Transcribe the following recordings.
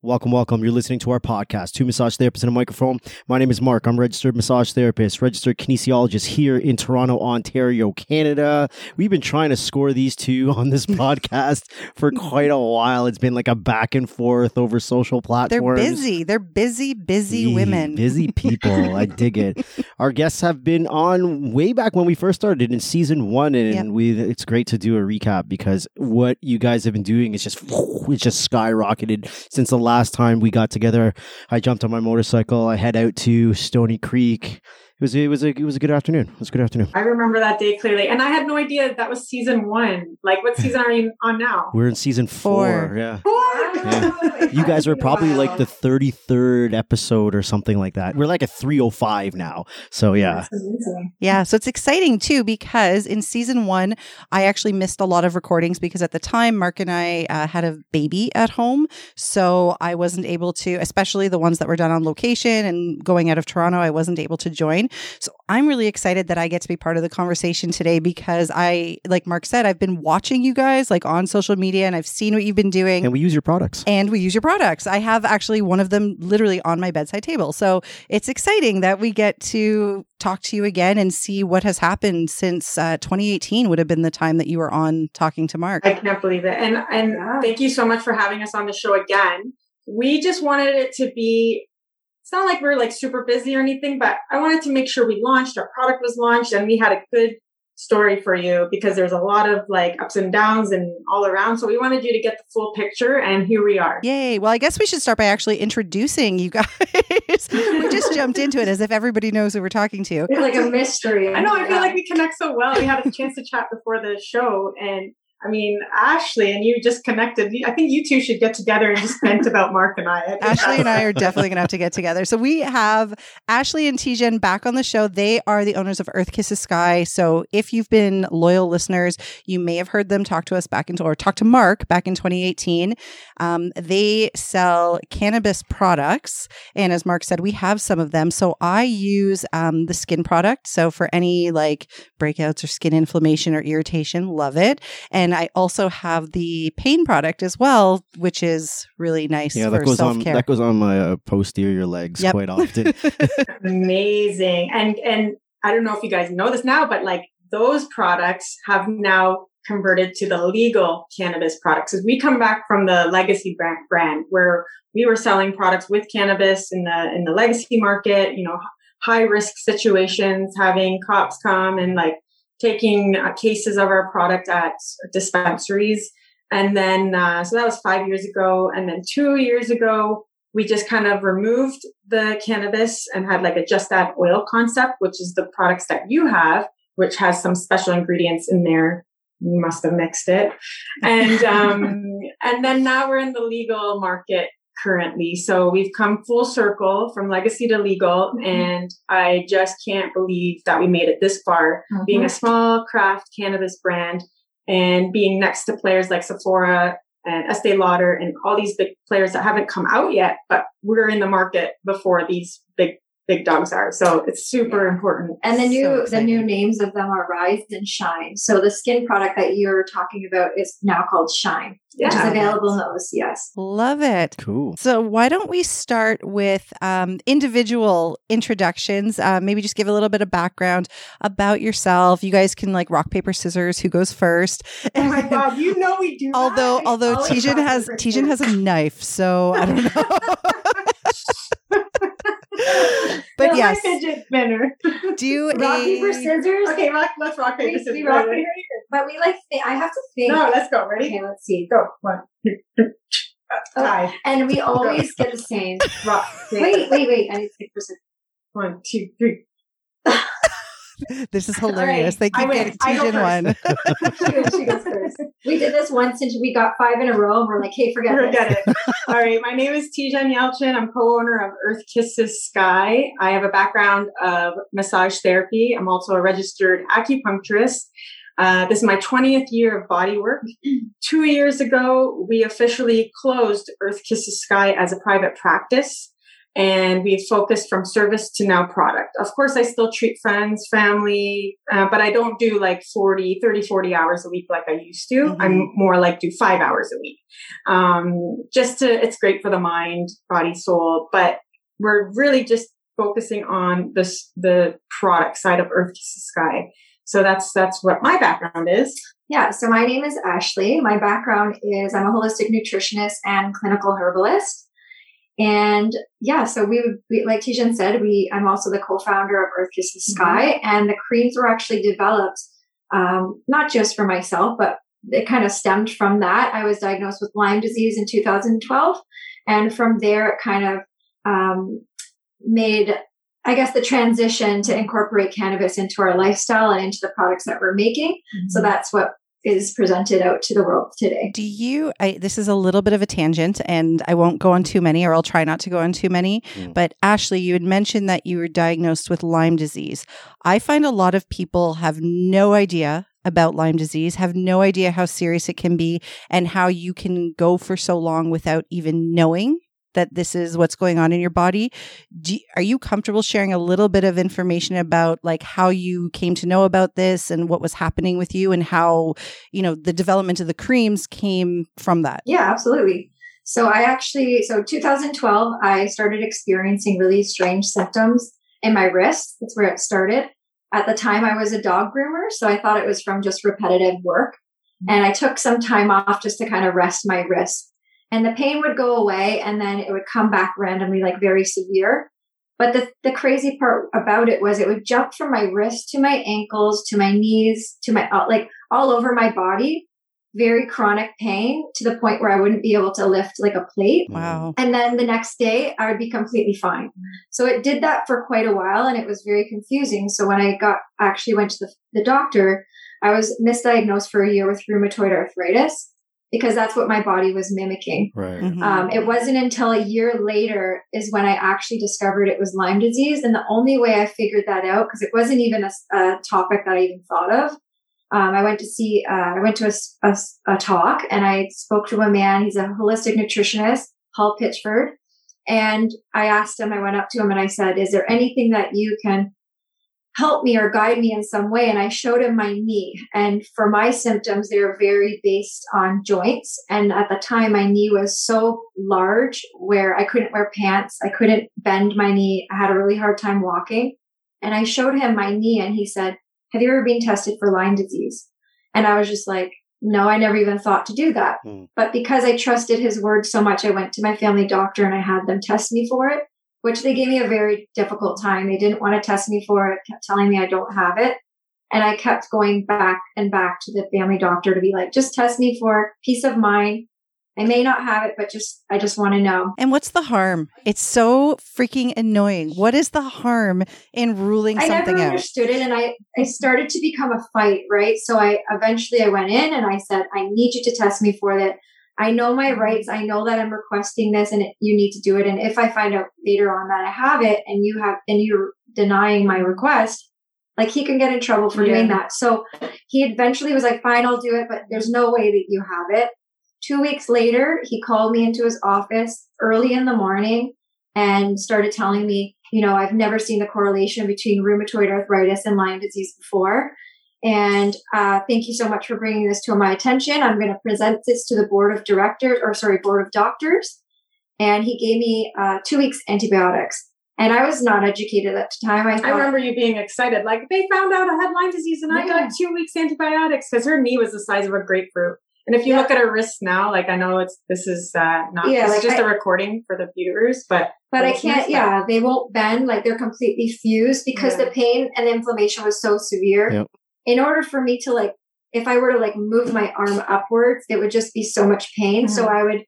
Welcome, welcome. You're listening to our podcast, Two Massage Therapists and a Microphone. My name is Mark. I'm a registered massage therapist, registered kinesiologist here in Toronto, Ontario, Canada. We've been trying to score these two on this podcast for quite a while. It's been like a back and forth over social platforms. They're busy. They're busy, busy women. Busy people. I dig it. Our guests have been on way back when we first started in season one, and Yep. we it's great to do a recap because what you guys have been doing is just it's just skyrocketed since the last time we got together. I jumped on my motorcycle. I head out to Stoney Creek. It was it was a it was a good afternoon. It was a good afternoon. I remember that day clearly, and I had no idea that was season one. Like, what season are you on now? We're in season four. Four. Yeah. Four. You guys are probably like the 33rd episode or something like that. We're like a 305 now. So yeah. That's. Yeah, so it's exciting too because in season one, I actually missed a lot of recordings because at the time, Mark and I uh, had a baby at home. So I wasn't able to, especially the ones that were done on location and going out of Toronto, I wasn't able to join. So I'm really excited that I get to be part of the conversation today because I, like Mark said, I've been watching you guys like on social media and I've seen what you've been doing. And we use your products. and we use your products. I have actually one of them literally on my bedside table. So it's exciting that we get to talk to you again and see what has happened since uh, 2018 would have been the time that you were on talking to Mark. I can't believe it. And and Yeah. thank you so much for having us on the show again. We just wanted it to be it's not like we're like super busy or anything, but I wanted to make sure we launched, our product was launched, and we had a good story for you because there's a lot of like ups and downs and all around. So we wanted you to get the full picture, and here we are. Yay. Well, I guess we should start by actually introducing you guys. we just jumped into it as if everybody knows who we're talking to. It's like a mystery. I know. I feel like we connect so well. We had a chance to chat before the show, and I mean, Ashley and you just connected. I think you two should get together and just vent about Mark and I. I Ashley and I are definitely going to have to get together. So we have Ashley and Tijan back on the show. They are the owners of Earth Kisses Sky. So if you've been loyal listeners, you may have heard them talk to us back into or talk to Mark back in 2018. Um, they sell cannabis products, and as Mark said, we have some of them. So I use um, the skin product. So for any like breakouts or skin inflammation or irritation, love it. And I also have the pain product as well, which is really nice Yeah, for that goes self on that goes on my uh, posterior legs Yep. quite often. amazing. And and I don't know if you guys know this now, but like those products have now converted to the legal cannabis products. As we come back from the legacy brand, brand where we were selling products with cannabis in the in the legacy market, you know, high risk situations, having cops come and like taking uh, cases of our product at dispensaries. And then, uh, so that was five years ago. And then two years ago, we just kind of removed the cannabis and had like a just add oil concept, which is the products that you have, which has some special ingredients in there. You must have mixed it. And, um, and then now we're in the legal market currently. So we've come full circle from legacy to legal. Mm-hmm. And I just can't believe that we made it this far mm-hmm. being a small craft cannabis brand and being next to players like Sephora and Estee Lauder and all these big players that haven't come out yet, but we're in the market before these big big dogs are. So it's super Yeah. important. And the So new the new names of them are Rise and Shine. So the skin product that you're talking about is now called Shine, which is available in the OCS. Love it. cool. So, why don't we start with um, individual introductions? Uh, maybe just give a little bit of background about yourself. You guys can like rock paper scissors. Who goes first? Oh my god, you know we do. although, that. although always Tijan has paper, Tijan has a knife, so I don't know. but That's my yes, fidget spinner. do Rock paper a scissors. okay, rock, let's rock paper scissors. we rock paper, scissors. but we like. Think, I have to think. No, let's go. Ready? Okay, let's see. Go. One, two, three. Oh. Tie. And we always get the same. Rock. Wait, wait, wait. I need to think for a second. One, two, three. this is hilarious. right, They I keep getting I go Tijan one. She goes, she goes first. We did this once and we got five in a row and we're like, hey, forget, Forget it. All right. My name is Tijan Yelchin. I'm co-owner of Earth Kisses Sky. I have a background of massage therapy. I'm also a registered acupuncturist. Uh, this is my 20th year of body work. Two years ago, we officially closed Earth Kisses Sky as a private practice. And we've focused from service to now product. Of course, I still treat friends, family, uh, but I don't do like 40, 30, 40 hours a week like I used to. Mm-hmm. I'm more like do five hours a week. Um, just to, it's great for the mind, body, soul, but we're really just focusing on this, the product side of Earth Kisses Sky. So that's, that's what my background is. Yeah. So my name is Ashley. My background is I'm a holistic nutritionist and clinical herbalist. And yeah, so we, would, we like Tijan said, we, I'm also the co-founder of Earth Kisses mm-hmm. Sky mm-hmm. and the creams were actually developed, um, not just for myself, but it kind of stemmed from that. I was diagnosed with Lyme disease in 2012. And from there, it kind of, um, made, I guess, the transition to incorporate cannabis into our lifestyle and into the products that we're making. Mm-hmm. So that's what is presented out to the world today. Do you, I, this is a little bit of a tangent and I won't go on too many or I'll try not to go on too many. Mm. But Ashley, you had mentioned that you were diagnosed with Lyme disease. I find a lot of people have no idea about Lyme disease, have no idea how serious it can be and how you can go for so long without even knowing that this is what's going on in your body. Do, are you comfortable sharing a little bit of information about like how you came to know about this and what was happening with you and how, you know, the development of the creams came from that? Yeah, absolutely. So I actually, so 2012, I started experiencing really strange symptoms in my wrist. That's where it started. At the time, I was a dog groomer, so I thought it was from just repetitive work. Mm-hmm. And I took some time off just to kind of rest my wrist and the pain would go away and then it would come back randomly, like very severe. But the, the crazy part about it was it would jump from my wrist to my ankles, to my knees, to my, uh, like all over my body. Very chronic pain to the point where I wouldn't be able to lift like a plate. Wow. And then the next day I would be completely fine. So it did that for quite a while and it was very confusing. So when I got actually went to the, the doctor, I was misdiagnosed for a year with rheumatoid arthritis because that's what my body was mimicking. Right. Mm-hmm. Um, it wasn't until a year later is when I actually discovered it was Lyme disease. And the only way I figured that out, because it wasn't even a, a, topic that I even thought of. Um, I went to see, uh, I went to a, a, a, talk and I spoke to a man. He's a holistic nutritionist, Paul Pitchford. And I asked him, I went up to him and I said, is there anything that you can help me or guide me in some way. And I showed him my knee. And for my symptoms, they're very based on joints. And at the time, my knee was so large where I couldn't wear pants. I couldn't bend my knee. I had a really hard time walking. And I showed him my knee and he said, have you ever been tested for Lyme disease? And I was just like, no, I never even thought to do that. Mm. But because I trusted his word so much, I went to my family doctor and I had them test me for it which they gave me a very difficult time. They didn't want to test me for it, kept telling me I don't have it. And I kept going back and back to the family doctor to be like, just test me for peace of mind. I may not have it, but just, I just want to know. And what's the harm? It's so freaking annoying. What is the harm in ruling something out? I never understood it. And I, I started to become a fight, right? So I eventually I went in and I said, I need you to test me for that. I know my mm-hmm. rights. I know that I'm requesting this and it, you need to do it. And if I find out later on that I have it and you have, and you're denying my request, like he can get in trouble for yeah. doing that. So he eventually was like, fine, I'll do it, but there's no way that you have it. Two weeks later, he called me into his office early in the morning and started telling me, you know, I've never seen the correlation between rheumatoid arthritis and Lyme disease before. And uh, thank you so much for bringing this to my attention. I'm going to present this to the board of directors, or sorry, board of doctors. And he gave me uh, two weeks antibiotics. And I was not educated at the time. I, thought, I remember you being excited, like they found out I had Lyme disease, and yeah. I got two weeks antibiotics because her knee was the size of a grapefruit. And if you yeah. look at her wrists now, like I know it's this is uh, not yeah, like just I, a recording for the viewers, but but I can't. Yeah, they won't bend. Like they're completely fused because yeah. the pain and the inflammation was so severe. Yep in order for me to like, if I were to like move my arm upwards, it would just be so much pain. Mm-hmm. So I would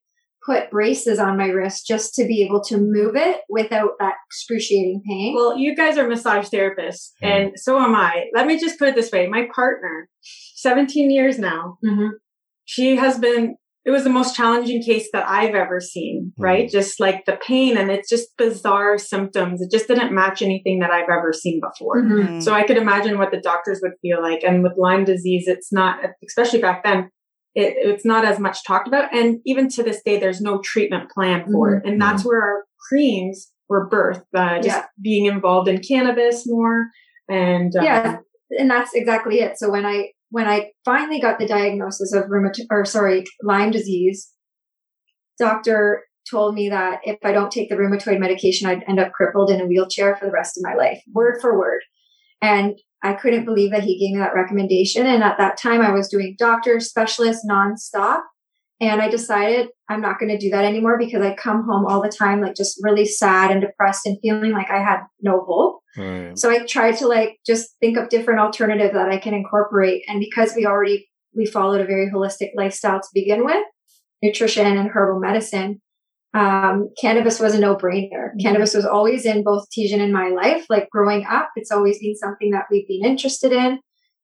put braces on my wrist just to be able to move it without that excruciating pain. Well, you guys are massage therapists, mm-hmm. and so am I. Let me just put it this way: my partner, seventeen years now, mm-hmm. she has been it was the most challenging case that I've ever seen, mm-hmm. right? Just like the pain and it's just bizarre symptoms. It just didn't match anything that I've ever seen before. Mm-hmm. So I could imagine what the doctors would feel like. And with Lyme disease, it's not, especially back then, it, it's not as much talked about. And even to this day, there's no treatment plan for mm-hmm. it. And that's where our creams were birth, uh, just Yeah. being involved in cannabis more. And um, yeah and that's exactly it so when i when i finally got the diagnosis of rheumatoid or sorry lyme disease doctor told me that if i don't take the rheumatoid medication i'd end up crippled in a wheelchair for the rest of my life word for word. And i couldn't believe that he gave me that recommendation. And at that time i was doing doctor specialist nonstop and i decided i'm not going to do that anymore because i come home all the time like just really sad and depressed and feeling like i had no hope Right. so I tried to like just think of different alternatives that I can incorporate. And because we already we followed a very holistic lifestyle to begin with, nutrition and herbal medicine, um, cannabis was a no brainer. Cannabis was always in both Tijan and my life. Like growing up, it's always been something that we've been interested in.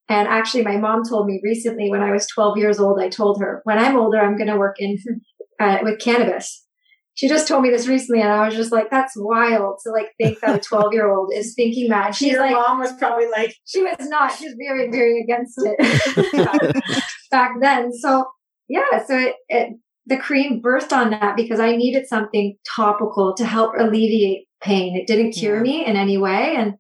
And actually, my mom told me recently when I was 12 years old, I told her, when I'm older, I'm going to work in uh, with cannabis. She just told me this recently, and I was just like, "That's wild to like think that a 12 year old is thinking that." She's your like, mom was probably like, she was not. She was very, very against it back then. So yeah, so it, it the cream burst on that because I needed something topical to help alleviate pain. It didn't cure Yeah. me in any way, and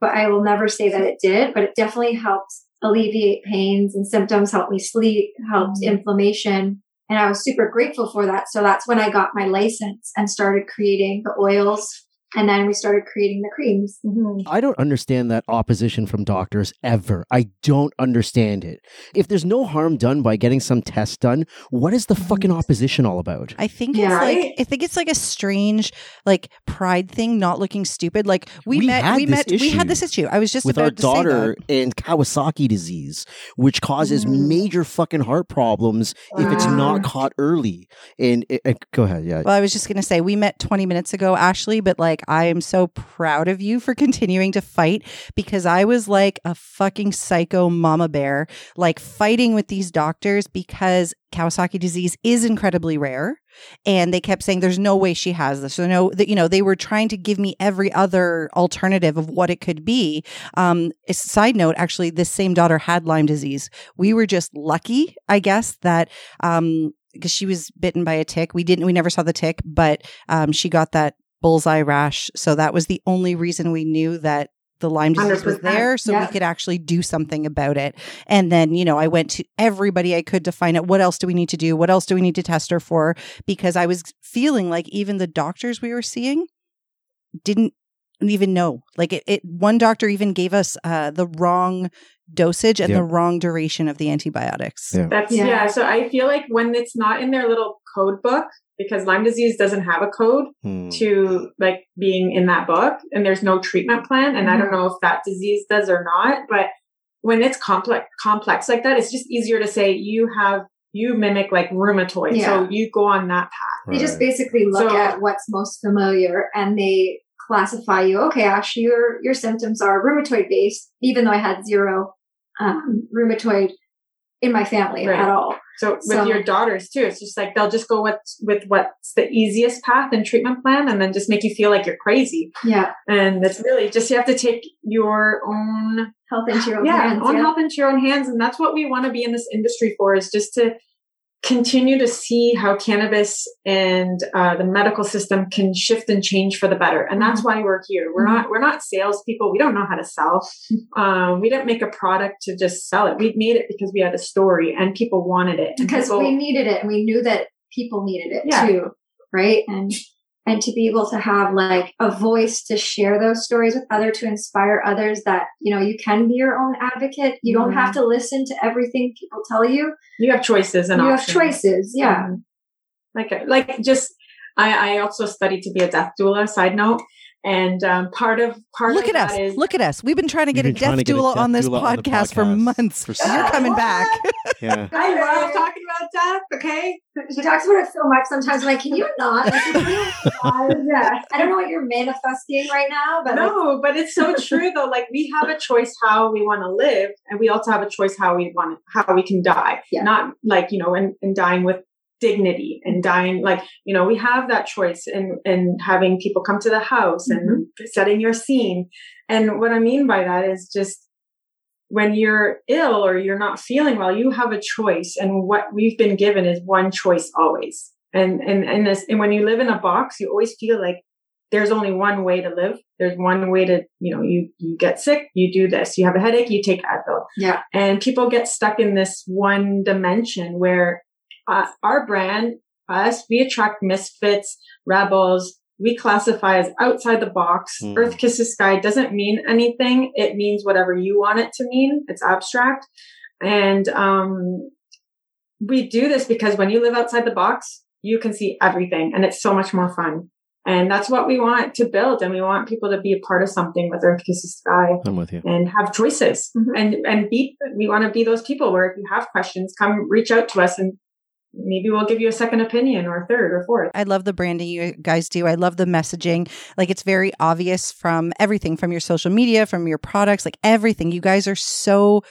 but I will never say that it did. But it definitely helped alleviate pains and symptoms, helped me sleep, helped Mhm. inflammation. And I was super grateful for that. So that's when I got my license and started creating the oils. And then we started creating the creams. I don't understand that opposition from doctors ever. I don't understand it. If there's no harm done by getting some tests done, what is the fucking opposition all about? I think Yeah. it's like I think it's like a strange like pride thing, not looking stupid. Like we, We met, had we this met, we had this issue. I was just with about our to say daughter that. and Kawasaki disease, which causes Mm. major fucking heart problems if it's not caught early. And uh, uh, go ahead, yeah. Well, I was just gonna say we met 20 minutes ago, Ashley, but like I am so proud of you for continuing to fight because I was like a fucking psycho mama bear, like fighting with these doctors because Kawasaki disease is incredibly rare. And they kept saying there's no way she has this. So no, that you know they were trying to give me every other alternative of what it could be. Um, side note, actually, this same daughter had Lyme disease. We were just lucky, I guess, that um, because she was bitten by a tick. We didn't, we never saw the tick, but um, she got that bullseye rash. So that was the only reason we knew that the Lyme disease was 100%. there. So Yeah. we could actually do something about it. And then, you know, I went to everybody I could to find out what else do we need to do? What else do we need to test her for? Because I was feeling like even the doctors we were seeing didn't even know. Like it, it one doctor even gave us uh, the wrong dosage and Yeah. the wrong duration of the antibiotics. Yeah. That's Yeah. yeah. So I feel like when it's not in their little code book, because Lyme disease doesn't have a code Hmm. to like being in that book, and there's no treatment plan, and I don't know if that disease does or not, but when it's complex complex like that, it's just easier to say you have you mimic like rheumatoid, Yeah. so you go on that path. They just basically look So- at what's most familiar and they classify you. Okay, Ash, your your symptoms are rheumatoid based, even though I had zero um, rheumatoid in my family Right. at all. So with So- your daughters too, it's just like they'll just go with with what's the easiest path and treatment plan, and then just make you feel like you're crazy. Yeah, And it's really just you have to take your own health into your own yeah, hands. own yeah. help into your own hands, and that's what we want to be in this industry for is just to continue to see how cannabis and uh, the medical system can shift and change for the better, and that's why we're here. We're not we're not salespeople. We don't know how to sell. Um, we didn't make a product to just sell it. We made it because we had a story and people wanted it. Because people- we needed it and we knew that people needed it Yeah. too right and and to be able to have like a voice to share those stories with other to inspire others that you know you can be your own advocate. You don't Mhm. have to listen to everything people tell you. You have choices and you have choices yeah. Um, like like just I, I also studied to be a death doula. Side note, and um, part of part Look of at us. that is Look at us. We've been trying to get a death to get a death on this doula on the podcast, for months. for You're coming back. Yeah. I love talking about death. Okay, she talks about it so much sometimes I'm like can you not Like, can you not? yeah i don't know what you're manifesting right now but like, no, but it's so true though. Like we have a choice how we want to live, and we also have a choice how we want how we can die. Yeah. Not like you know, and, and dying with dignity and dying like you know we have that choice in in having people come to the house and mm-hmm. setting your scene and what i mean by that is just when you're ill or you're not feeling well you have a choice and what we've been given is one choice always and and and this and when you live in a box you always feel like there's only one way to live. There's one way to, you know, you, you get sick, you do this. You have a headache, you take Advil. Yeah. And people get stuck in this one dimension where uh, our brand, us, we attract misfits, rebels. We classify as outside the box. Mm. Earth kisses sky doesn't mean anything. It means whatever you want it to mean. It's abstract. And, um, we do this because when you live outside the box, you can see everything and it's so much more fun. And that's what we want to build. And we want people to be a part of something with Earth Kisses Sky I'm with you. and have choices Mhm. and, and be, we want to be those people where if you have questions, come reach out to us and maybe we'll give you a second opinion or third or fourth. I love the branding you guys do. I love the messaging. Like it's very obvious from everything from your social media, from your products, like everything. You guys are so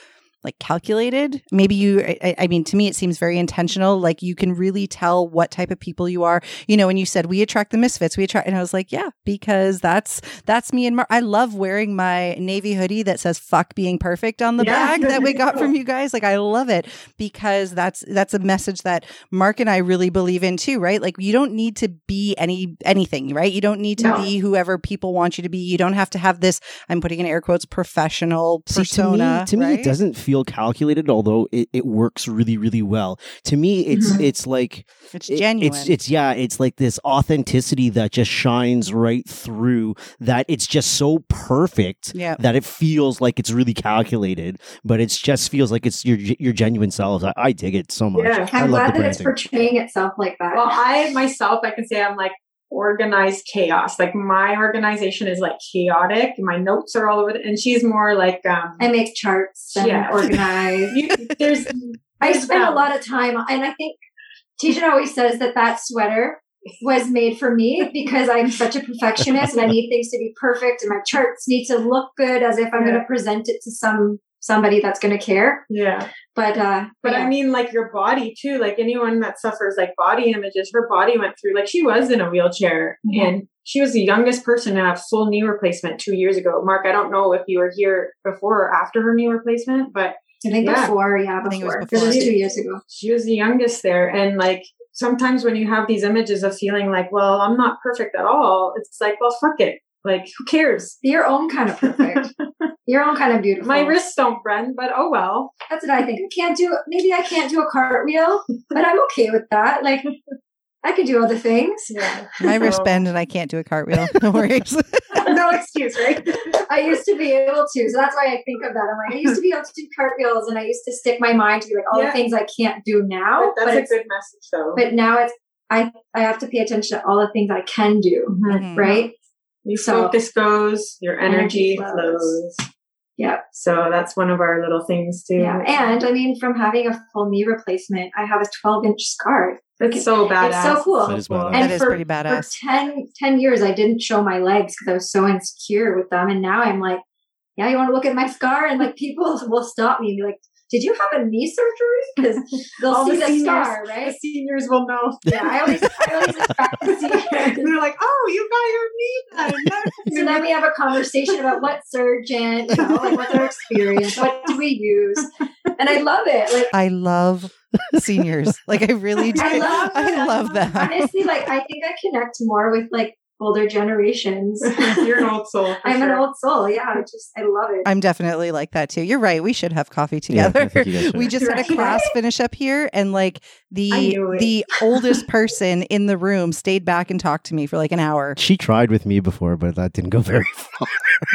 like calculated. Maybe you, I, I mean, to me, it seems very intentional. Like you can really tell what type of people you are. You know, when you said we attract the misfits, we attract, and I was like, yeah, because that's, that's me and Mark. I love wearing my navy hoodie that says fuck being perfect on the Yeah. bag that we got from you guys. Like I love it because that's, that's a message that Mark and I really believe in too, right? Like you don't need to be any anything, right? You don't need to No. be whoever people want you to be. You don't have to have this. I'm putting in air quotes professional See, persona. to me, to me, right? it doesn't feel calculated, although it, it works really, really well. To me, it's Mhm. it's like It's it- genuine. It's it's yeah, it's like this authenticity that just shines right through. That it's just so perfect yeah. that it feels like it's really calculated, but it just feels like it's your your genuine selves. I, I dig it so much. Yeah. I I'm love glad the that it's branding. portraying itself like that. Well, I myself, I can say I'm like organized chaos. Like my organization is like chaotic. My notes are all over the, and she's more like, um, I make charts and Yeah. organize. you, there's, I spend a lot of time, and I think Tijan always says that that sweater was made for me because I'm such a perfectionist and I need things to be perfect, and my charts need to look good as if I'm Yeah. going to present it to some somebody that's going to care. Yeah. But uh, But yeah. I mean, like your body too. Like anyone that suffers like body images, her body went through. Like she was in a wheelchair, Mhm. and she was the youngest person to have full knee replacement two years ago. Mark, I don't know if you were here before or after her knee replacement, but I think yeah. before, yeah, I think it was before, because it was two years ago. she was the youngest there. And like sometimes when you have these images of feeling like, well, I'm not perfect at all, it's like, well, fuck it. Like, who cares? Be your own kind of perfect. Your own kind of beautiful. My wrists don't bend, but oh well. That's what I think. I can't do. Maybe I can't do a cartwheel, but I'm okay with that. Like I can do other things. Yeah. My wrist So- bend and I can't do a cartwheel. No worries. no excuse, right? I used to be able to, so that's why I think of that. I'm like, I used to be able to do cartwheels, and I used to stick my mind to like all Yeah. the things I can't do now. But But, that's a good message though. but now it's I I have to pay attention to all the things I can do, Mhm. Mhm. right? Your So- focus goes, your energy, Energy flows. flows. Yeah. So that's one of our little things too. Yeah, and I mean, from having a full knee replacement, I have a 12 inch scar. it's so badass. It's so cool. That is badass. That And is for- pretty badass. For 10, 10 years, I didn't show my legs because I was so insecure with them. And now I'm like, yeah, you want to look at my scar? And like people will stop me and be like, did you have a knee surgery? Because they'll All see the the, seniors- scar, The right? seniors will know. Yeah, I always, I always attract the seniors. They're like, oh, you got your knee done. So then we have a conversation about what surgeon, you know, like what's our experience, what do we use, and I love it. Like I love seniors. Like I really do. I love I love that. honestly, like I think I connect more with like older generations. You're an old soul. for I'm an old soul. Yeah, I just I love it. I'm definitely like that too. You're right. We should have coffee together. think you guys should. we just had a class finish up here and like the the oldest person in the room stayed back and talked to me for like an hour. She tried with me before, but that didn't go very far.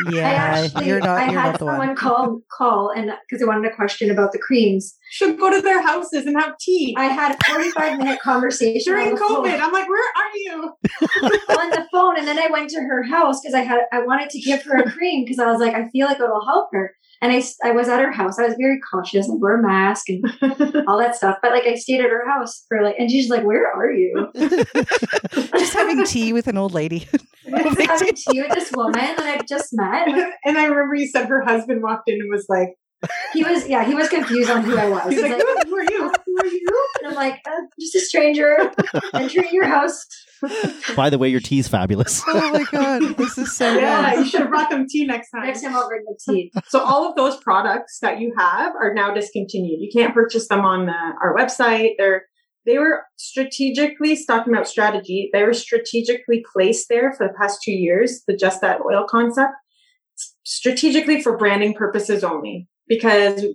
I Yeah, actually, you're not I you're had not the someone one. call call and because they wanted a question about the creams. Should go to their houses and have tea. I had a 45 minute conversation During on phone. COVID, I'm like, where are you? on the phone and then I went to her house because I had I wanted to give her a cream because I was like I feel like it'll help her. And I I was at her house. I was very cautious and wear a mask and all that stuff. But like I stayed at her house for like and she's like where are you? Just having tea with an old lady. Just having tea with this woman that I've just met. And I remember you said her husband walked in and was like, he was yeah he was confused on who I was. He's He's like, like, who are you? who are you? And I'm like uh, just a stranger entering your house By the way, your tea's fabulous. oh my god, this is so Yeah, good. you should have brought them tea next time. next time I'll bring the tea So all of those products that you have are now discontinued. You can't purchase them on the, our website. They're they were strategically talking about strategy. They were strategically placed there for the past two years. The just that oil concept, strategically for branding purposes only, because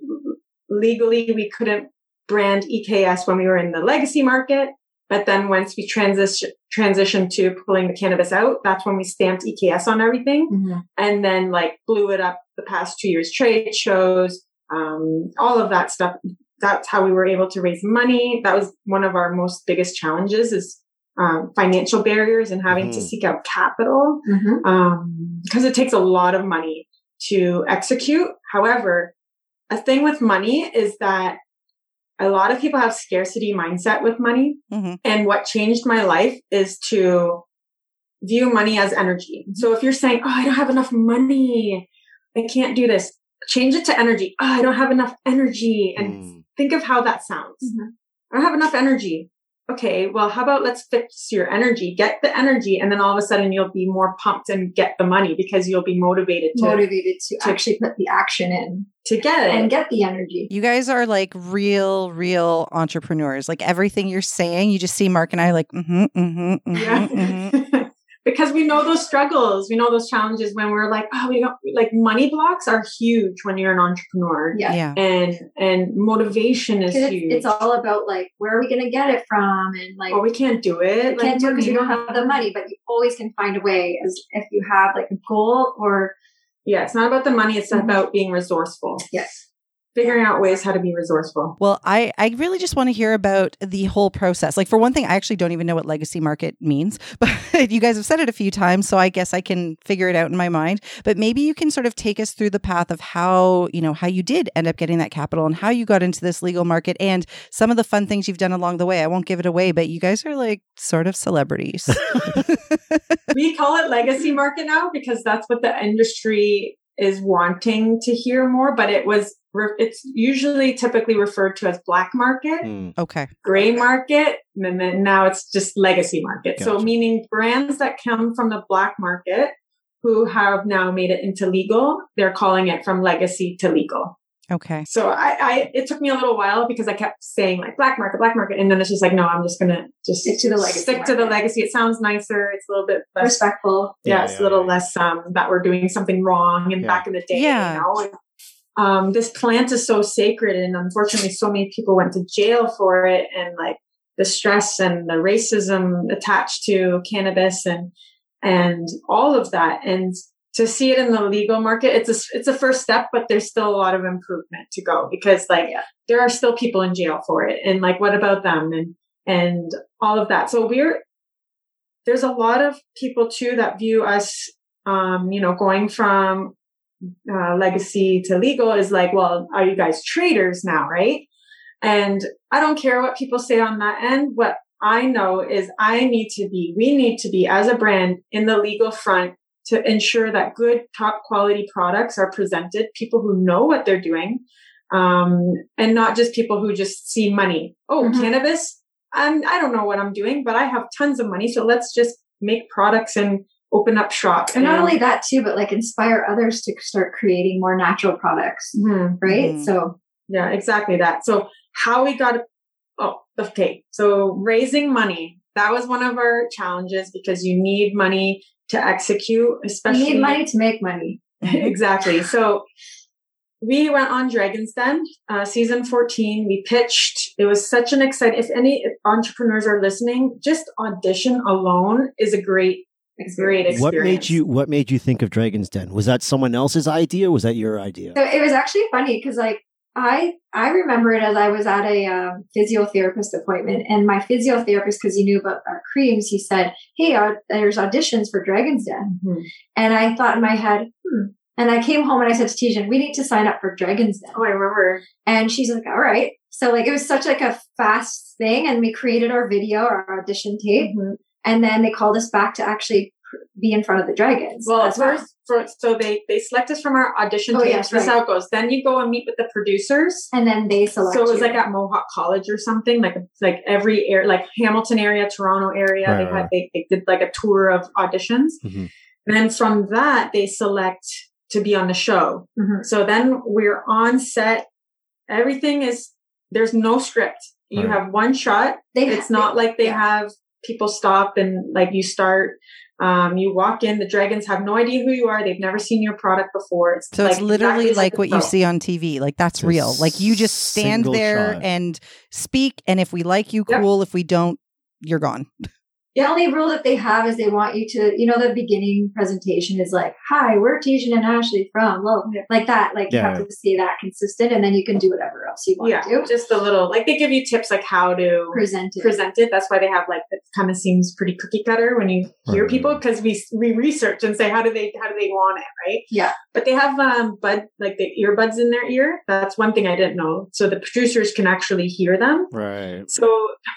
legally we couldn't brand EKS when we were in the legacy market. But then once we transition transitioned to pulling the cannabis out, that's when we stamped EKS on everything, Mm-hmm. and then like blew it up the past two years. Trade shows, um, all of that stuff. That's how we were able to raise money. That was one of our most biggest challenges is um, financial barriers and having to Mhm. seek out capital Mhm. um, because it takes a lot of money to execute. However, a thing with money is that a lot of people have scarcity mindset with money. Mhm. And what changed my life is to view money as energy. So if you're saying, Oh, I don't have enough money, I can't do this, change it to energy. Oh, I don't have enough energy. And Mm. think of how that sounds. Mhm. I don't have enough energy. Okay, well, how about let's fix your energy, get the energy, and then all of a sudden you'll be more pumped and get the money because you'll be motivated to, Motivated to to- actually put the action in to get it. and get the energy. You guys are like real, real entrepreneurs. Like everything you're saying, you just see Mark and I like, mm-hmm, mm-hmm, mm-hmm, yeah. mm-hmm. because we know those struggles. We know those challenges when we're like, oh, we don't like money blocks are huge when you're an entrepreneur. Yeah. Yeah. And and motivation is It's, huge. it's all about like where are we going to get it from and like oh, we can't do it. we can't do it because we don't have the money, but you always can find a way as if you have like a goal or Yeah, it's not about the money. It's Mhm. about being resourceful. yes. Figuring out ways how to be resourceful. Well, I, I really just want to hear about the whole process. Like, for one thing, I actually don't even know what legacy market means, but you guys have said it a few times, so I guess I can figure it out in my mind. But maybe you can sort of take us through the path of how, you know, how you did end up getting that capital and how you got into this legal market and some of the fun things you've done along the way. I won't give it away, but you guys are like sort of celebrities. we call it legacy market now because that's what the industry is wanting to hear more. But it was re- it's usually typically referred to as black market. Mm. okay. gray market and then now it's just legacy market so meaning brands that come from the black market who have now made it into legal they're calling it from legacy to legal Okay. so I, I it took me a little while because i kept saying like black market black market and then it's just like no i'm just gonna just Stick to the legacy stick to the legacy it sounds nicer it's a little bit less Respectful. yeah, Yeah, it's yeah, a little yeah. less um that we're doing something wrong and Yeah. back in the day Yeah. you know and, um this plant is so sacred and unfortunately so many people went to jail for it and like the stress and the racism attached to cannabis and and all of that and to see it in the legal market it's a it's a first step but there's still a lot of improvement to go because like Yeah. there are still people in jail for it. And like what about them? And and all of that. So we're there's a lot of people too that view us um you know going from uh, legacy to legal is like well are you guys traders now right? And i don't care what people say on that end. What i know is i need to be we need to be as a brand in the legal front to ensure that good top quality products are presented people who know what they're doing um, and not just people who just see money oh Mhm. cannabis I'm, i don't know what i'm doing but i have tons of money so let's just make products and open up shop And not only that too, but like inspire others to start creating more natural products, Mhm. right? Mhm. So Yeah, exactly that. So how we got, oh, okay. So raising money, that was one of our challenges because you need money to execute, you especially. need money to make money. exactly. So we went on Dragon's Den, uh, season 14. We pitched. It was such an exciting, if any entrepreneurs are listening, just audition alone is a great, great experience. What made you What made you think of Dragon's Den? Was that someone else's idea? Was that your idea? So it was actually funny because like I I remember it as I was at a um, physiotherapist appointment, and my physiotherapist, because he knew about our creams, he said, "Hey, uh, there's auditions for Dragon's Den," Mhm. and I thought in my head, hmm. And I came home and I said to Tijan, "We need to sign up for Dragon's Den." Oh, I remember. And she's like, "All right." So like it was such like a fast thing, and we created our video, our audition tape, Mhm. and then they called us back to actually be in front of the dragons. Well, That's why- first, for, so they they select us from our audition Oh, tapes. yes, That's right. how it goes. Then you go and meet with the producers. and then they select. So it was you. like at Mohawk College or something, like like every air, like Hamilton area, Toronto area. Right, they right. had they, they did like a tour of auditions, Mhm. and then from that they select to be on the show. Mhm. So then we're on set. Everything is there's no script. You Right. have one shot. They It's not like they yeah. have people stop and like you start. Um, you walk in. The dragons have no idea who you are. They've never seen your product before. It's So it's literally exactly like the what you see on TV. Like that's It's real. Like you just stand there shot. and speak, and if we like you, Yep. cool. If we don't, you're gone. The only rule that they have is they want you to, you know, the beginning presentation is like, "Hi, we're Tijan and Ashley from," well, like that. Like Yeah. you have to stay that consistent, and then you can do whatever else you want Yeah, to do. just a little. Like they give you tips like how to Present it. present it. That's why they have like it kind of seems pretty cookie cutter when you hear Right. people because we we research and say how do they how do they want it right? Yeah. But they have um bud like the earbuds in their ear. That's one thing I didn't know. So the producers can actually hear them. Right. So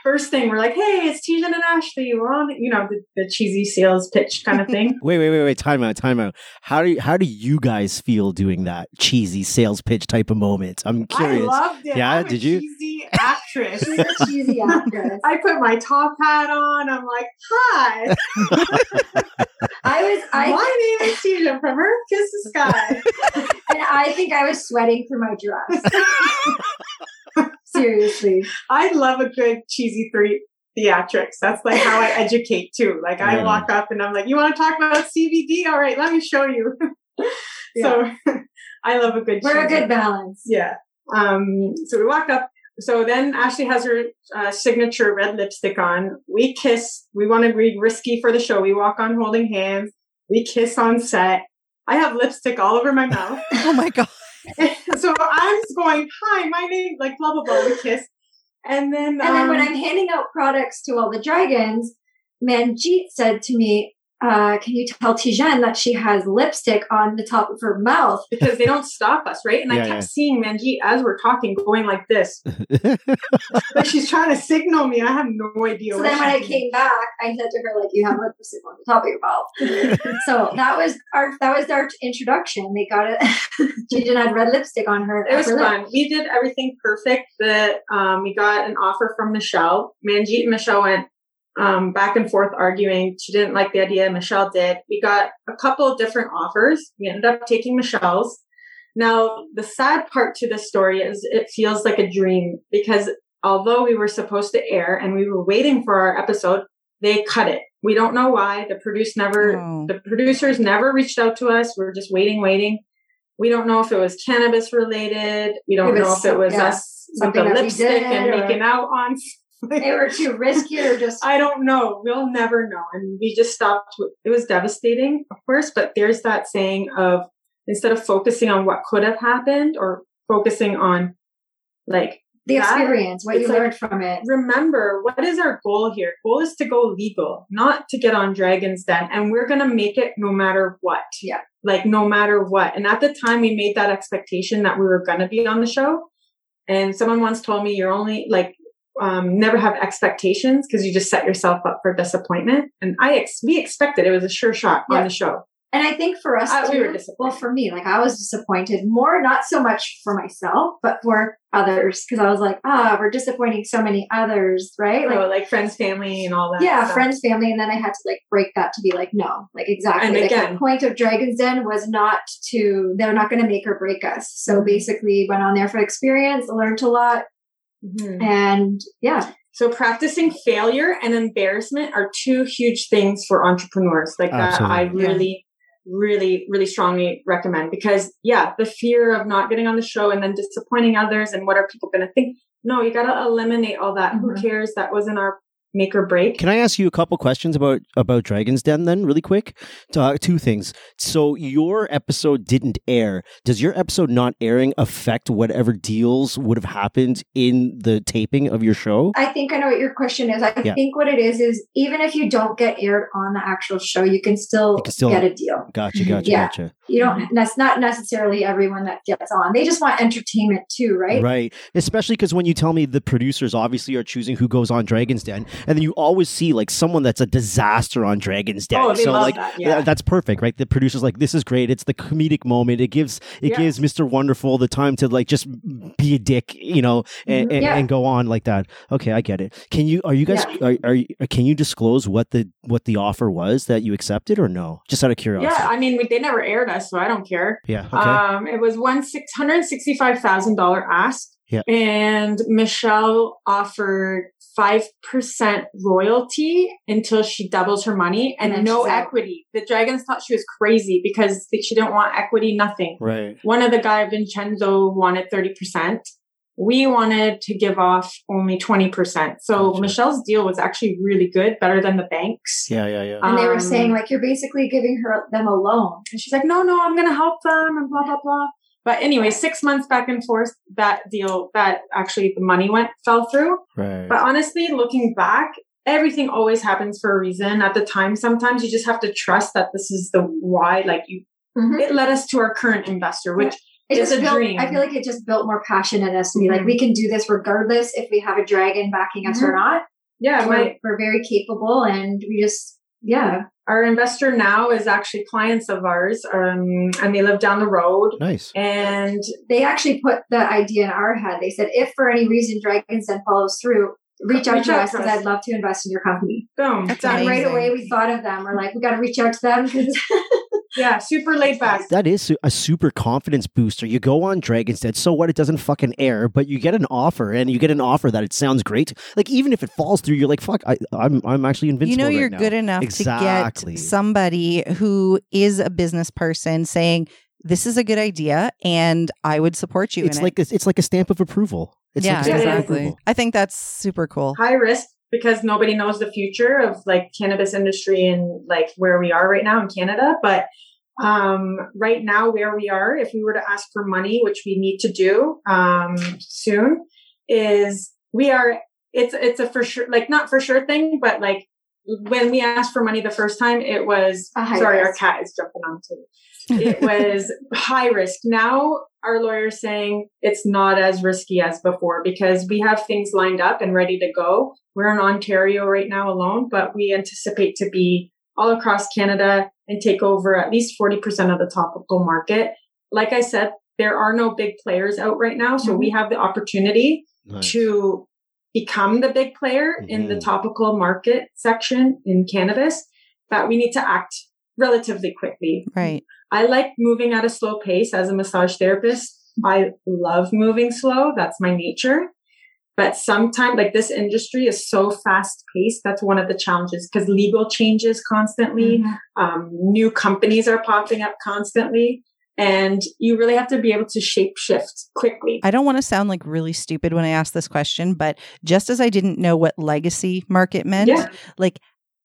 first thing we're like, hey, it's Tijan and Ashley. We're on you know the, the cheesy sales pitch kind of thing. Wait, wait, wait, wait. Time out, time out. How do you, how do you guys feel doing that cheesy sales pitch type of moment? I'm curious. I loved it. Yeah, I'm a did you? Cheesy actress. She's a cheesy actress. I put my top hat on. I'm like, hi. I was, I, My name is Tijan from Earth Kiss the Sky. and I think I was sweating through my dress. Seriously. I love a good cheesy three theatrics. That's like how I educate too. Like I Yeah. walk up and I'm like, you want to talk about CBD? All right, let me show you. so I love a good We're a good balance. Yeah. Um, so we walk up. So then Ashley has her uh, signature red lipstick on. We kiss. We want to be risky for the show. We walk on holding hands. We kiss on set. I have lipstick all over my mouth. Oh my god! so I'm just going, hi, my name, like blah, blah, blah. We kiss. And then, And then when um, I'm handing out products to all the dragons, Manjit said to me, uh, can you tell Tijan that she has lipstick on the top of her mouth? because they don't stop us, right? And Yeah, I kept yeah. seeing Manjit as we're talking going like this. like she's trying to signal me. I have no idea. So what then when I she's doing. came back, I said to her, like, you have lipstick on the top of your mouth. so that was our that was our introduction. They got it. Tijan had red lipstick on her. It was upper lip. fun. We did everything perfect. The um, we got an offer from Michelle. Manjit and Michelle went um, back and forth arguing. She didn't like the idea. Michelle did. We got a couple of different offers. We ended up taking Michelle's. Now, the sad part to this story is it feels like a dream because although we were supposed to air and we were waiting for our episode, they cut it. We don't know why. The produce never, Oh. the producers never reached out to us. We're just waiting, waiting. We don't know if it was cannabis related. We don't It know if it was yeah, us with the lipstick and or- making out on. They were too risky or just I don't know. We'll never know. And we just stopped. It was devastating, of course, but there's that saying of instead of focusing on what could have happened or focusing on like the that- experience, what you like- learned from it. remember what is our goal here? Goal is to go legal, not to get on Dragon's Den. And we're going to make it no matter what. Yeah. Like no matter what. And at the time we made that expectation that we were going to be on the show. And someone once told me you're only like, um, never have expectations because you just set yourself up for disappointment. And I, ex- we expected it was a sure shot Yeah. on the show. And I think for us, Uh, we too, were disappointed. well, for me, like I was disappointed more, not so much for myself, but for others, because I was like, ah, we're disappointing so many others, right? Like, Like, like friends, family, and all that. yeah, stuff. friends, family, and then I had to like break that to be like, no, like exactly. And like, again- the point of Dragon's Den was not to, they're not going to make or break us. So Mm-hmm. basically, went on there for experience, learned a lot, Mhm. and yeah, So practicing failure and embarrassment are two huge things for entrepreneurs. Like that I Absolutely. Yeah. really, really, really strongly recommend because yeah, the fear of not getting on the show and then disappointing others and what are people going to think? No, you got to eliminate all that. Mhm. Who cares? That wasn't our make or break. Can I ask you a couple questions about about Dragon's Den then, really quick? Uh, two things. So your episode didn't air. Does your episode not airing affect whatever deals would have happened in the taping of your show? I think I know what your question is. I Yeah. think what it is is even if you don't get aired on the actual show, you can still, You can still- get a deal. Gotcha, gotcha, Yeah. gotcha. You don't. That's not necessarily everyone that gets on. They just want entertainment too, right? Right. Especially because when you tell me the producers obviously are choosing who goes on Dragon's Den, and then you always see like someone that's a disaster on Dragon's Den. Oh, they so love like that, yeah. th- that's perfect, right? The producers like this is great. It's the comedic moment. It gives it Yeah. gives Mr. Wonderful the time to like just be a dick, you know, and, and, Yeah. and go on like that. Okay, I get it. Can you are you guys are, are you, can you disclose what the what the offer was that you accepted or no? Just out of curiosity. Yeah, I mean, we, they never aired us, so I don't care. Yeah. Okay. Um, it was one six hundred sixty-five thousand dollar ask. Yeah. And Michelle offered 5% royalty until she doubles her money and, And no she's out. equity. The dragons thought she was crazy because she didn't want equity, nothing. Right. One of the guy, Vincenzo, wanted 30%. We wanted to give off only 20%. So Gotcha. Michelle's deal was actually really good, better than the banks. Yeah, yeah, yeah. And they were Um, saying like you're basically giving her them a loan. And she's like, no, no, I'm going to help them and blah, blah, blah. But anyway, six months back and forth, that deal, that actually the money went, fell through. right. But honestly, looking back, everything always happens for a reason. At the time, sometimes you just have to trust that this is the why, like you, Mhm. it led us to our current investor, which It It's just a built, dream. I feel like it just built more passion in us to be like, Mhm. we can do this regardless if we have a dragon backing us or Mm-hmm. not. yeah, we're, my, we're very capable and we just, yeah. Our investor now is actually clients of ours, um, and they live down the road. nice. And They actually put the idea in our head. They said, if for any reason Dragons Den follows through, reach out Reach to out us to because. I'd love to invest in your company. boom, That's done. And right away we thought of them. We're like, we got to reach out to them because Yeah, super laid back. That is a super confidence booster. You go on Dragon's Den, so what? It doesn't fucking air, but you get an offer, and you get an offer that it sounds great. Like even if it falls through, you're like, "Fuck, I, I'm I'm actually invincible." you know right you're now. good enough Exactly. to get somebody who is a business person saying this is a good idea and I would support you It's in like a, it's like a stamp of approval. It's yeah, like a exactly. approval. I think that's super cool. high risk because nobody knows the future of like cannabis industry and like where we are right now in Canada. But um, right now, where we are, if we were to ask for money, which we need to do um, soon, is we are. It's it's a for sure like not for sure thing, but like when we asked for money the first time, it was sorry, our cat is jumping on too. It was high risk. Now our lawyer's saying it's not as risky as before because we have things lined up and ready to go. We're in Ontario right now alone, but we anticipate to be all across Canada and take over at least 40% of the topical market. Like I said, there are no big players out right now. So we have the opportunity Nice. to become the big player in the Mhm. topical market section in cannabis, but we need to act relatively quickly. Right. I like moving at a slow pace as a massage therapist. I love moving slow. That's my nature. But sometimes, like this industry is so fast paced. That's one of the challenges because legal changes constantly. Mm-hmm. Um, new companies are popping up constantly. And you really have to be able to shape shift quickly. I don't want to sound like really stupid when I ask this question, but just as I didn't know what legacy market meant, Yeah. like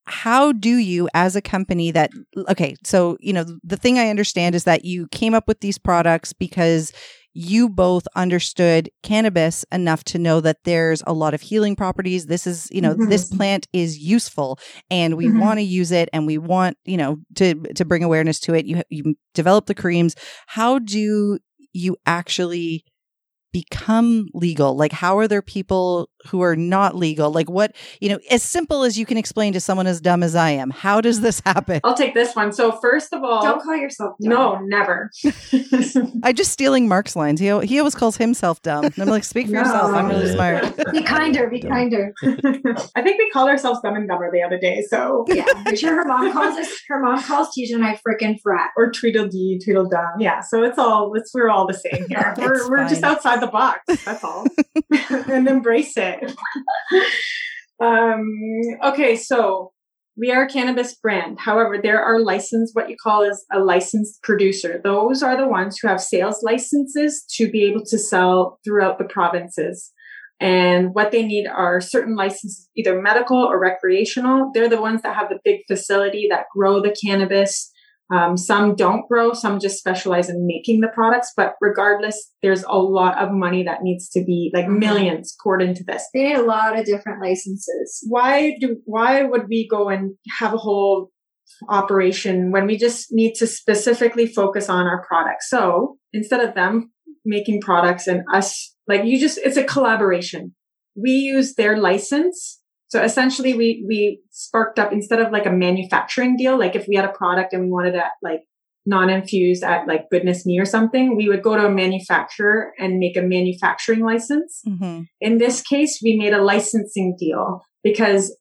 how do you as a company that okay so you know the thing i understand is that you came up with these products because you both understood cannabis enough to know that there's a lot of healing properties this is you know Mhm. this plant is useful and we Mhm. want to use it and we want you know to to bring awareness to it you you develop the creams how do you actually become legal like how are there people who are not legal like what you know as simple as you can explain to someone as dumb as i am how does mm. this happen I'll take this one. So first of all, Don't call yourself dumb. no, never. i'm just stealing mark's lines he, he always calls himself dumb and i'm like speak for yourself i'm really smart Be kinder. Be kinder. I think we called ourselves dumb and dumber the other day. So Yeah. I'm sure her mom calls us. Her mom calls Tisha and I freaking frat. or Tweedledee, Tweedledum. Yeah. So it's all it's we're all the same here. We're we're just outside the box. That's all. and embrace it. um okay, so we are a cannabis brand. However, there are licensed, what you call is a licensed producer. Those are the ones who have sales licenses to be able to sell throughout the provinces. And what they need are certain licenses, either medical or recreational. They're the ones that have the big facility that grow the cannabis. Um, some don't grow, some just specialize in making the products. But regardless, there's a lot of money that needs to be like Mhm. millions poured into this They need a lot of different licenses. why do why would we go and have a whole operation when we just need to specifically focus on our product so instead of them making products and us like you just it's a collaboration we use their license so essentially we we sparked up instead of like a manufacturing deal like if we had a product and we wanted to like non-infused at like goodness me or something we would go to a manufacturer and make a manufacturing license Mhm. in this case, we made a licensing deal because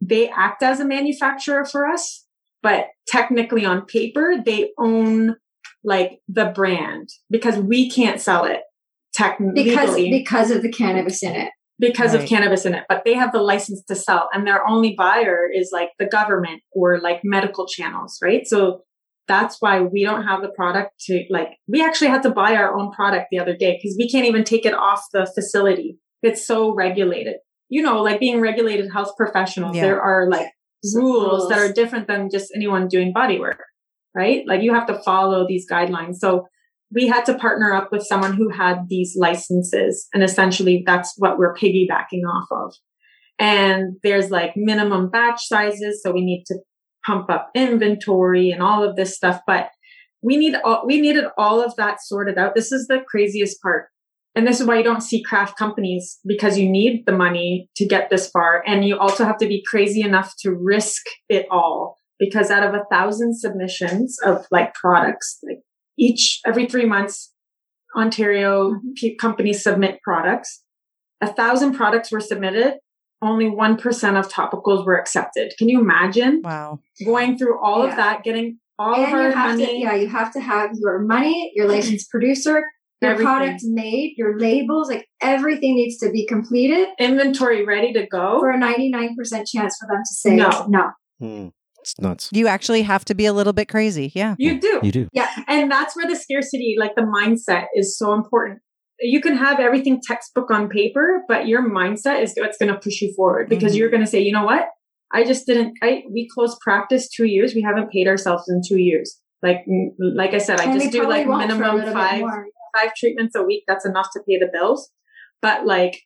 they act as a manufacturer for us, but technically on paper, they own like the brand because we can't sell it. technically because because of the cannabis in it. Because of cannabis in it, but they have the license to sell and their only buyer is like the government or like medical channels, right? So that's why we don't have the product to like, we actually had to buy our own product the other day because we can't even take it off the facility. It's so regulated. You know, like being regulated health professionals, Yeah. there are like rules that are different than just anyone doing body work, right? Like you have to follow these guidelines. So we had to partner up with someone who had these licenses and essentially that's what we're piggybacking off of. And there's like minimum batch sizes. So we need to pump up inventory and all of this stuff, but we need all, we needed all of that sorted out. This is the craziest part. And this is why you don't see craft companies because you need the money to get this far. And you also have to be crazy enough to risk it all because out of a thousand submissions of like products, like each every three months, Ontario p- companies submit products. A thousand products were submitted. Only 1% of topicals were accepted. Can you imagine Wow. going through all of that, getting all and of our you money? to yeah, you have to have your money, your licensed producer, your Everything. product made, your labels, like everything needs to be completed inventory ready to go. for a 99% chance for them to say No. no. Hmm. It's nuts. You actually have to be a little bit crazy. Yeah. you do. You do. Yeah. And that's where the scarcity, like the mindset is so important. You can have everything textbook on paper, but your mindset is what's going to push you forward because Mhm. you're going to say, you know what? I just didn't, I, we closed practice two years. We haven't paid ourselves in two years. Like, mm, like I said, I And just do like won't for a minimum five, five treatments a week. That's enough to pay the bills. But like,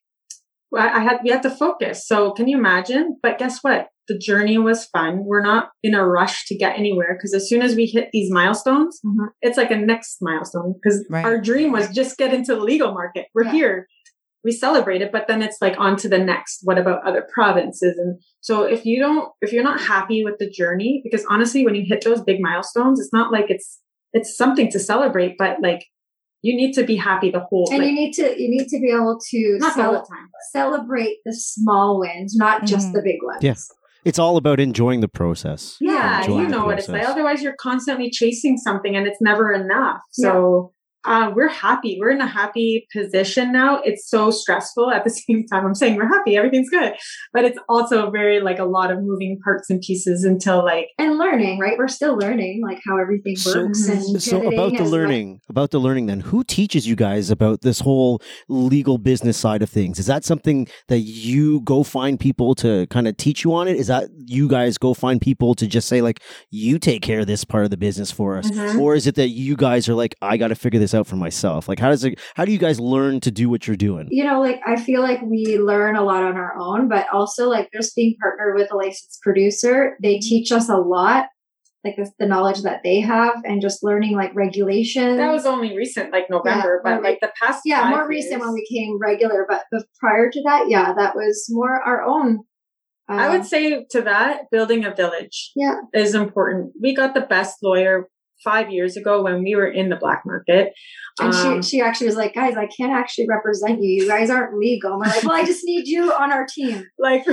I I had, we had to focus. So can you imagine? But guess what? The journey was fun. We're not in a rush to get anywhere because as soon as we hit these milestones, Mhm. it's like a next milestone because Right. our dream was just get into the legal market. We're Yeah. here. We celebrate it, but then it's like on to the next. What about other provinces? And so if you don't, if you're not happy with the journey, because honestly, when you hit those big milestones, it's not like it's, it's something to celebrate, but like you need to be happy the whole, And like, you need to you need to be able to not the cel- time. celebrate the small wins, not just Mhm. the big ones. Yeah. It's all about enjoying the process. Yeah, Enjoying you know what it's like. Otherwise, you're constantly chasing something and it's never enough. So uh, we're happy. We're in a happy position now. It's so stressful at the same time. I'm saying we're happy, everything's good, but it's also very like a lot of moving parts and pieces until like And learning, right? We're still learning like how everything So- works and So about the as- learning, about the learning then, who teaches you guys about this whole legal business side of things? Is that something that you go find people to kind of teach you on it? Is that you guys go find people to just say like, you take care of this part of the business for us? Mhm. Or is it that you guys are like, I got to figure this out for myself? Like, how does it, how do you guys learn to do what you're doing? you know, like I feel like we learn a lot on our own, but also like just being partnered with a licensed producer, they teach us a lot, like the, the knowledge that they have, and just learning like regulations. that was only recent, like November, Yeah, but like the past yeah, five more recent years, when we came regular, but, but prior to that, yeah, that was more our own. I um, would say to that, building a village Yeah. is important. We got the best lawyer five years ago when we were in the black market. And Um, she, she actually was like, guys, I can't actually represent you. You guys aren't legal. And we're like, well, I just need you on our team. like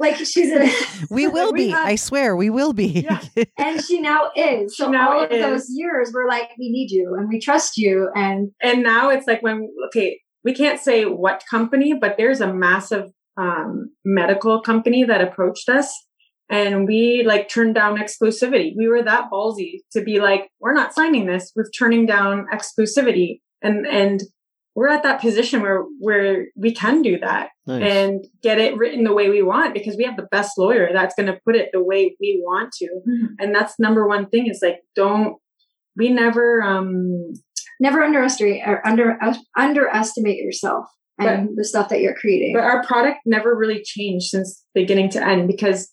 Like she's in We will We be. have- I swear, we will be. Yeah. and she now is. So now all of is. those years, we're like, we need you and we trust you. And and now it's like when okay we can't say what company but there's a massive um, medical company that approached us and we like turned down exclusivity. We were that ballsy to be like we're not signing this. We're turning down exclusivity. And and we're at that position where where we can do that Nice. and get it written the way we want because we have the best lawyer that's going to put it the way we want to. And that's number one thing is like don't we never um never underestimate or under underestimate yourself and the stuff that you're creating. But our product never really changed since beginning to end because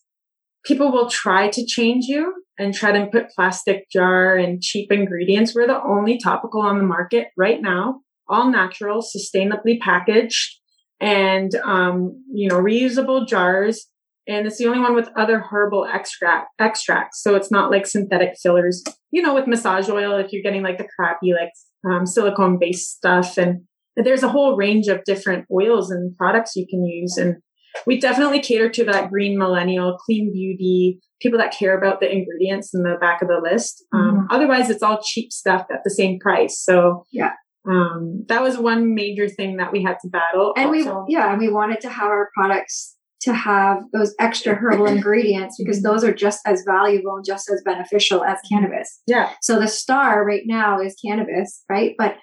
people will try to change you and try to put plastic jar and cheap ingredients. We're the only topical on the market right now, all natural, sustainably packaged and, um, you know, reusable jars. And it's the only one with other herbal extract extracts. So it's not like synthetic fillers, you know, with massage oil, if you're getting like the crappy, like, um, silicone based stuff and there's a whole range of different oils and products you can use. And we definitely cater to that green millennial, clean beauty, people that care about the ingredients in the back of the list. Um, otherwise, it's all cheap stuff at the same price. So Yeah. Um, that was one major thing that we had to battle. And also. we, yeah, and we wanted to have our products to have those extra herbal ingredients because those are just as valuable and just as beneficial as cannabis. yeah, So the star right now is cannabis, right? But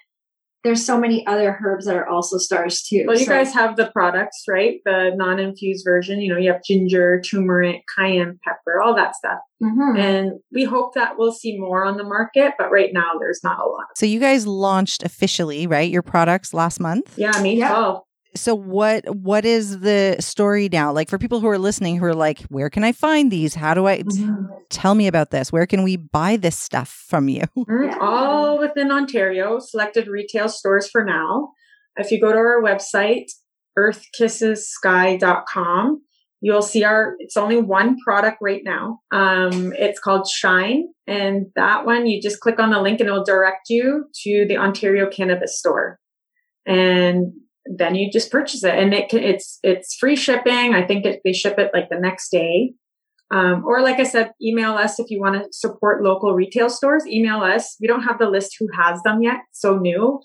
there's so many other herbs that are also stars too. Well, you So- guys have the products, right? The non-infused version. You know, you have ginger, turmeric, cayenne pepper, all that stuff. Mhm. And we hope that we'll see more on the market, but right now there's not a lot. So you guys launched officially, right? Your products last month. Yeah, May Yeah. 12. So what what is the story now? Like for people who are listening who are like, where can I find these? How do I Mm-hmm. tell me about this? Where can we buy this stuff from you? Mhm. All within Ontario, selected retail stores for now. If you go to our website, earthkissessky.com, you'll see our, it's only one product right now. Um, it's called Shine. And that one, you just click on the link and it'll direct you to the Ontario Cannabis Store. And then you just purchase it and it can, it's, it's free shipping. I think it, they ship it like the next day. Um, or like I said, email us if you want to support local retail stores. Email us. We don't have the list who has them yet. So new.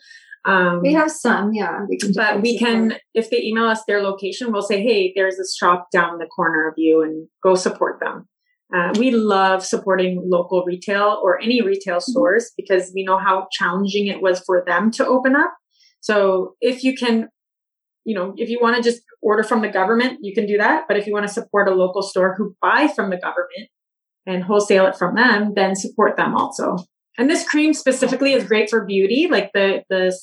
Um, we have some, yeah. We but we can, if they email us their location, we'll say, Hey, there's this shop down the corner of you and go support them. Uh, we love supporting local retail or any retail stores because we know how challenging it was for them to open up. So if you can, you know, if you want to just order from the government, you can do that. But if you want to support a local store who buy from the government and wholesale it from them, then support them also. And this cream specifically is great for beauty, like the, the,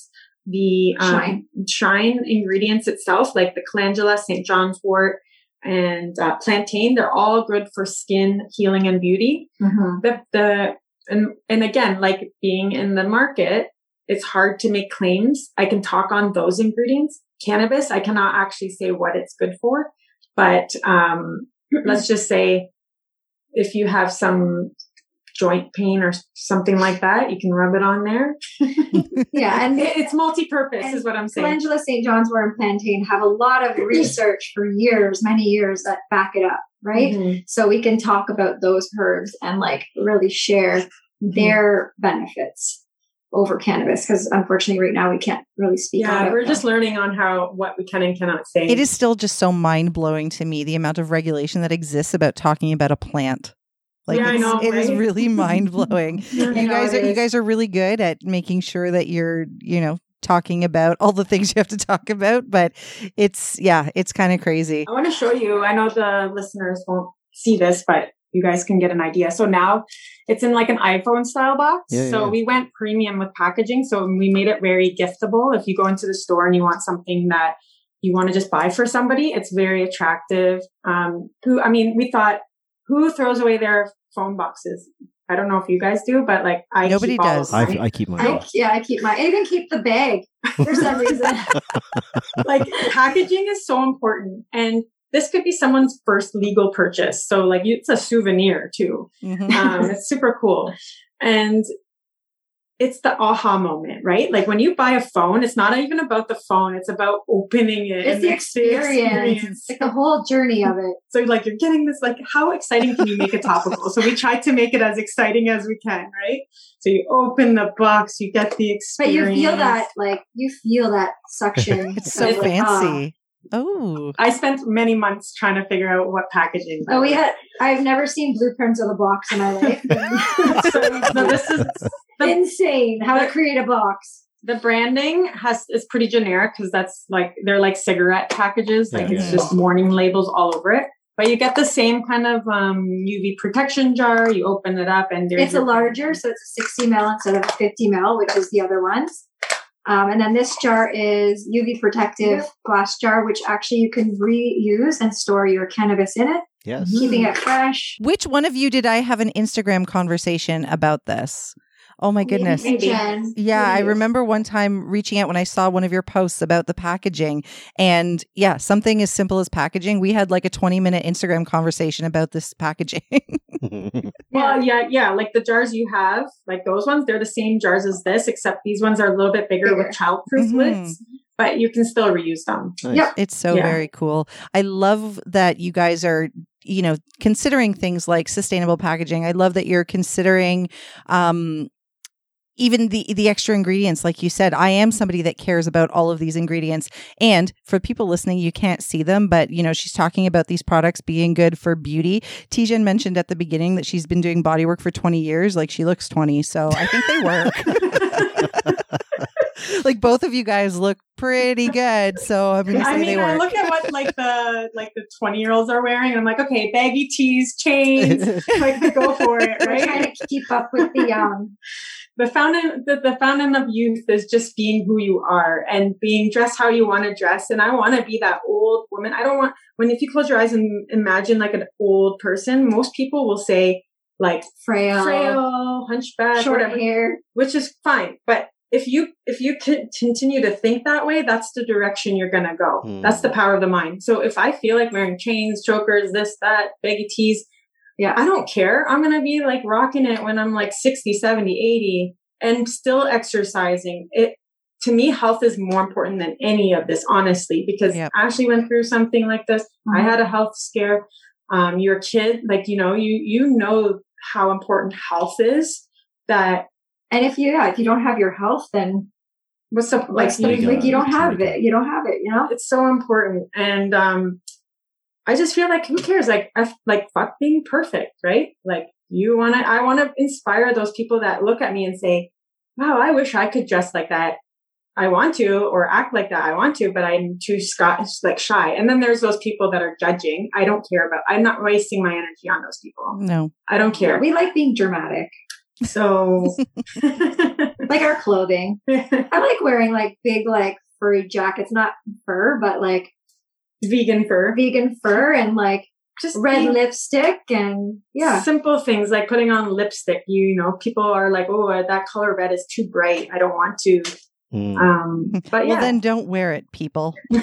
the um, Shine. shine ingredients itself, like the calendula, St. John's wort, and uh, plantain. They're all good for skin healing and beauty. Mhm. The, the, and, and again, like being in the market, it's hard to make claims. I can talk on those ingredients. Cannabis, I cannot actually say what it's good for, but, um, let's just say if you have some joint pain or something like that, you can rub it on there. Yeah, and it's multi-purpose is what I'm saying. Calendula, St. John's wort, and plantain have a lot of research for years, many years that back it up, right? Mhm. So we can talk about those herbs and like really share Mm-hmm. their benefits over cannabis because unfortunately right now we can't really speak Yeah, we're them. just learning on how what we can and cannot say. It is still just so mind blowing to me the amount of regulation that exists about talking about a plant. Like Yeah, I it's, know, it is right? really mind blowing. Yeah, you guys are you guys are really good at making sure that you're you know talking about all the things you have to talk about but it's yeah it's kind of crazy I want to show you. I know the listeners won't see this, but you guys can get an idea. So now it's in like an iPhone style box. Yeah, so yeah. we went premium with packaging. So we made it very giftable. If you go into the store and you want something that you want to just buy for somebody, it's very attractive. Um, who, I mean, we thought, who throws away their phone boxes? I don't know if you guys do, but like I Nobody keep does. I. I keep mine. I, yeah, I keep my I even keep the bag for some reason. like packaging is so important and this could be someone's first legal purchase so like it's a souvenir too Mhm. um, it's super cool and it's the aha moment right like when you buy a phone it's not even about the phone it's about opening it It's and the experience. It's like the whole journey of it. so like you're getting this like how exciting can you make a topical so we tried to make it as exciting as we can right so you open the box you get the experience. But you feel that like you feel that suction. it's so of, like, ah. fancy oh i spent many months trying to figure out what packaging Oh, we had. I've never seen blueprints of a box in my life. so, so this is the, Insane how to create a box. the branding has is pretty generic because that's like they're like cigarette packages like Yeah. it's just warning labels all over it but you get the same kind of um, uv protection jar you open it up and there's It's a larger, so it's a 60 mil instead of 50 mil, which is the other ones. Um, and then this jar is UV protective glass jar, which actually you can reuse and store your cannabis in it, Yes. keeping it fresh. which one of you did i have an instagram conversation about this oh my goodness Maybe Jen. Yeah, I remember one time reaching out when I saw one of your posts about the packaging. And yeah, something as simple as packaging. We had like a 20 minute Instagram conversation about this packaging. well yeah yeah like the jars you have like those ones they're the same jars as this except these ones are a little bit bigger, Bigger. with childproof Mhm. lids but you can still reuse them Nice. Yep. it's so Yeah. very cool. I love that you guys are, you know, considering things like sustainable packaging. I love that you're considering, um, even the the extra ingredients like you said i am somebody that cares about all of these ingredients. And for people listening you can't see them but you know she's talking about these products being good for beauty. Tijan mentioned at the beginning that she's been doing body work for 20 years. Like she looks 20 so i think they work. Like both of you guys look pretty good so i'm gonna say I mean, they I look at what like the like the twenty year olds are wearing, and I'm like, okay, baggy tees, chains, like go for it, We're trying right? to keep up with the um The fountain, the, the fountain of youth is just being who you are and being dressed how you want to dress. And I want to be that old woman. I don't want when if you close your eyes and imagine like an old person, most people will say like frail, frail, hunchback, short whatever. hair. which is fine. But if you if you continue to think that way, that's the direction you're gonna go. Hmm. That's the power of the mind. So if I feel like wearing chains, chokers, this, that, baggy tees, Yeah. I don't care. I'm gonna be like rocking it when I'm like 60, 70, 80 and still exercising. It to me, health is more important than any of this, honestly, because Yep. Ashley went through something like this. I Mhm. had a health scare. Um, your kid, like you know, you you know how important health is. That And if you yeah, if you don't have your health, then what's up like, like you, like you don't have it. You don't have it, you know? it's so important and um i just feel like who cares? Like I, like fuck being perfect right? Like you want to i want to inspire those people that look at me and say wow i wish i could dress like that. I want to or act like that. I want to but i'm too scotch like shy. And then there's those people that are judging. I don't care about i'm not wasting my energy on those people. No. I don't Yeah, care. We like being dramatic. so Like our clothing. I like wearing like big like furry jackets, not fur, but like vegan fur vegan fur and like just red be- lipstick and yeah. simple things like putting on lipstick you know people are like oh uh, that color red is too bright i don't want to Mm. um but yeah well then don't wear it people or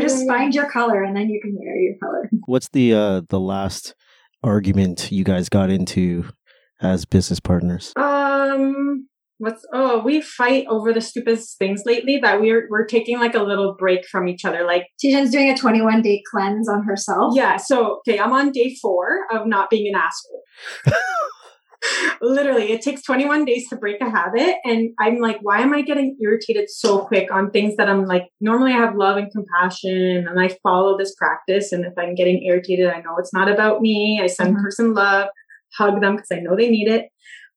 just find your color and then you can wear your color. What's the uh the last argument you guys got into as business partners? um what's oh we fight over the stupidest things lately that we're we're taking like a little break from each other like Tijan's doing a 21 day cleanse on herself. yeah so okay i'm on day four of not being an asshole literally it takes 21 days to break a habit and i'm like why am i getting irritated so quick on things that i'm like normally i have love and compassion and i follow this practice and if i'm getting irritated i know it's not about me i send Mhm. person love hug them because i know they need it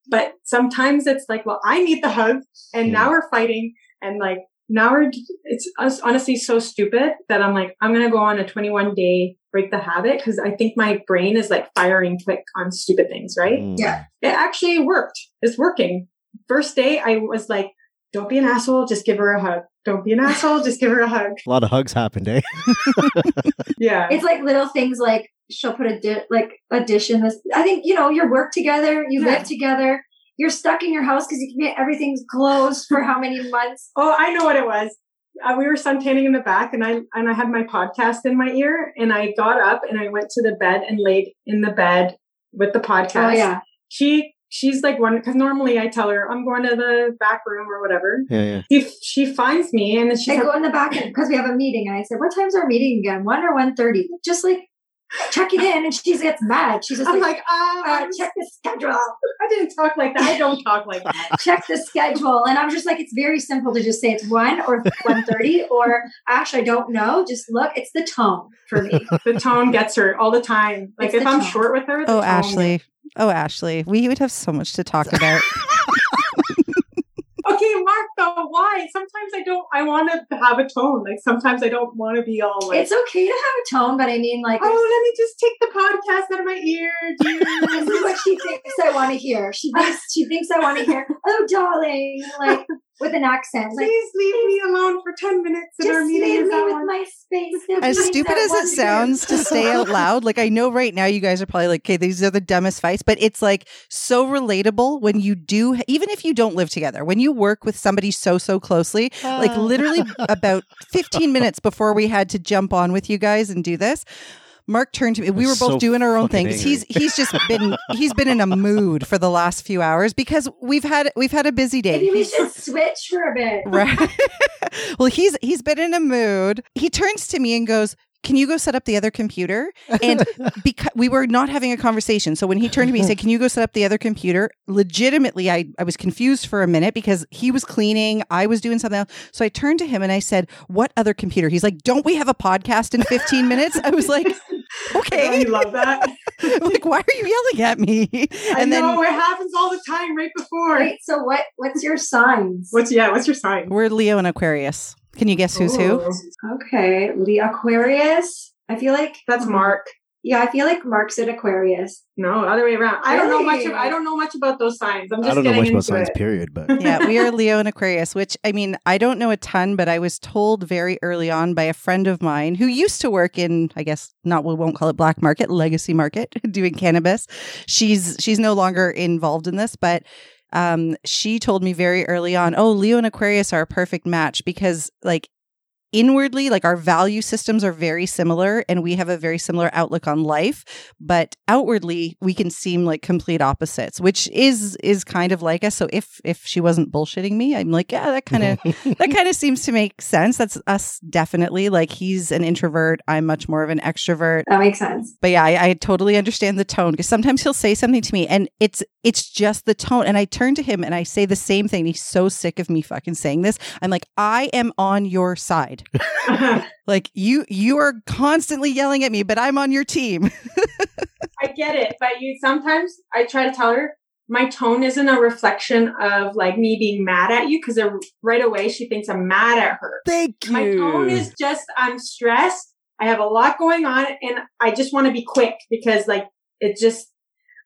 but sometimes it's like well i need the hug and Hmm. now we're fighting and like now we're it's us- honestly so stupid that i'm like i'm gonna go on a 21 day break the habit because i think my brain is like firing quick on stupid things right Mm. Yeah. it actually worked. It's working. First day, I was like, don't be an asshole, just give her a hug. Don't be an asshole, just give her a hug. A lot of hugs happened, eh? Yeah. It's like little things like she'll put a di- like a dish in this. I think you know you work together, you Yeah. live together. You're stuck in your house because you can everything's closed for how many months? oh, I know what it was. Uh, we were suntanning in the back and I, and I had my podcast in my ear and I got up and I went to the bed and laid in the bed with the podcast. Oh yeah, She, she's like one, cause normally I tell her I'm going to the back room or whatever. Yeah, yeah. She, she finds me and she I like, go in the back because we have a meeting, and I said, "What time's our meeting again? One or one thirty? Just like check it in." And she gets mad. She's just I'm like, like, ah, uh, "Check the schedule. I didn't talk like that. I don't talk like that. Check the schedule." And I'm just like, "It's very simple to just say it's one or one thirty, or actually, I don't know. Just look. It's the tone for me." the tone gets her all the time. Like It's if I'm tone. short with her, the oh tone ashley oh ashley we would have so much to talk about Okay, Mark, though, why? Sometimes I don't, I want to have a tone. Like sometimes I don't want to be all like, it's okay to have a tone, but I mean, like, oh, let me just take the podcast out of my ear. this is what she thinks I want to hear. She thinks she thinks I want to hear, "Oh, darling," like with an accent. Like, Please leave me alone for 10 minutes and our just meeting leave is me with on. my space. As stupid as it to sounds to say out loud, like I know right now you guys are probably like, okay, these are the dumbest fights, but it's like so relatable when you do, even if you don't live together, when you work with somebody so, so closely, like uh. literally about 15 minutes before we had to jump on with you guys and do this. Mark turned to me. We were both so doing our own fucking things. He's he's just been he's been in a mood for the last few hours because we've had we've had a busy day. Maybe we He's- should switch for a bit. Right. well, he's he's been in a mood. He turns to me and goes, can you go set up the other computer? And because we were not having a conversation. So when he turned to me and said, Can you go set up the other computer? Legitimately, I, I was confused for a minute because he was cleaning, I was doing something else. So I turned to him and I said, What other computer? He's like, Don't we have a podcast in 15 minutes? I was like, Okay. you love that. like, why are you yelling at me? I know it happens all the time right before. Wait, so what? What's your signs? What's yeah? What's your sign? we're Leo and Aquarius. Can you guess who's who? Okay, the Aquarius. I feel like That's hmm. Mark. Yeah, I feel like Mark's an Aquarius. No, other way around. I don't know much. Of, I don't know much about those signs. I'm just I don't know much about signs. it. period, but yeah, we are Leo and Aquarius, which I mean, I don't know a ton, but I was told very early on by a friend of mine who used to work in, I guess not we won't call it black market, legacy market, doing cannabis. She's she's no longer involved in this, but um she told me very early on, "Oh, Leo and Aquarius are a perfect match because like inwardly like our value systems are very similar and we have a very similar outlook on life but outwardly we can seem like complete opposites which is is kind of like us so if if she wasn't bullshitting me i'm like yeah that kind of that kind of seems to make sense that's us definitely like he's an introvert i'm much more of an extrovert That makes sense. but yeah, I, I totally understand the tone because sometimes he'll say something to me and it's it's just the tone. And I turn to him and I say the same thing. He's so sick of me fucking saying this. I'm like, I am on your side. Like you you are constantly yelling at me, but I'm on your team. I get it, but you sometimes I try to tell her my tone isn't a reflection of like me being mad at you because right away she thinks I'm mad at her. thank you. My tone is just I'm stressed. I have a lot going on, and I just want to be quick because like it just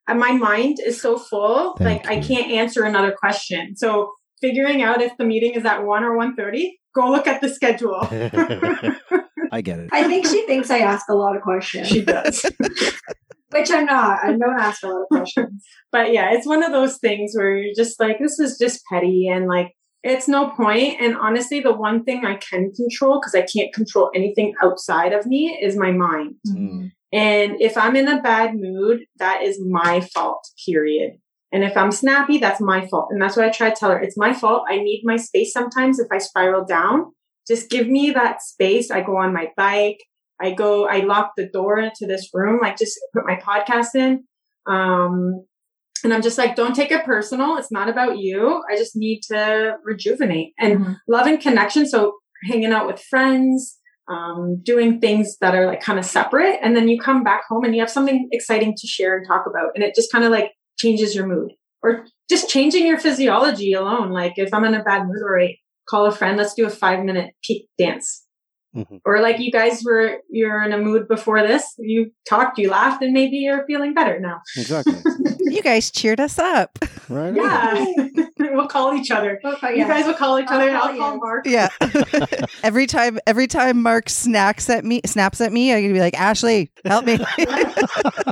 uh, my mind is so full. Thank like I can't answer another question. So figuring out if the meeting is at one or one thirty, go look at the schedule. I get it. I think she thinks I ask a lot of questions, she does. which I'm not. I don't ask a lot of questions. but yeah, it's one of those things where you're just like, this is just petty and like, it's no point. And honestly, the one thing I can control, because I can't control anything outside of me, is my mind. Mm. And if I'm in a bad mood, that is my fault, period. And if I'm snappy, that's my fault. And that's what I try to tell her. It's my fault. I need my space sometimes if I spiral down. Just give me that space. I go on my bike. I go, I lock the door into this room, like just put my podcast in. Um, and I'm just like, don't take it personal. It's not about you. I just need to rejuvenate and Mhm. love and connection. So hanging out with friends, um, doing things that are like kind of separate. And then you come back home and you have something exciting to share and talk about. And it just kind of like changes your mood or just changing your physiology alone. Like if I'm in a bad mood or I call a friend, let's do a five minute peak dance. Mhm. Or like you guys were, you're in a mood before this, you talked, you laughed, and maybe you're feeling better now. Exactly. you guys cheered us up. Right. Yeah. we'll call each other. Okay, You yeah. guys will call each I'll other. call I'll call. Mark. Yeah. every time every time Mark snacks at me snaps at me, I'm gonna be like, Ashley, help me.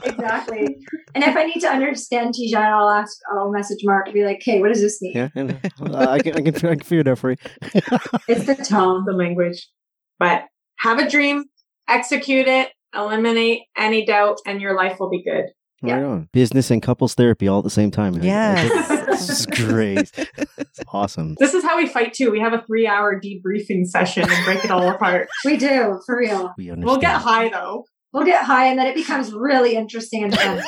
exactly. And if I need to understand Tijan, I'll ask. I'll message Mark and be like, "Hey, what does this mean?" Yeah, and, uh, I can, I can, I can figure it out for you. It's the tone. the language. But have a dream, execute it, eliminate any doubt, and your life will be good. Yeah. On. Business and couples therapy all at the same time. I- I Yes. This is great. It's awesome. This is how we fight too. We have a three hour debriefing session and break it all apart. We do for real. We understand. We'll get high though. We'll get high, and then it becomes really interesting and fun.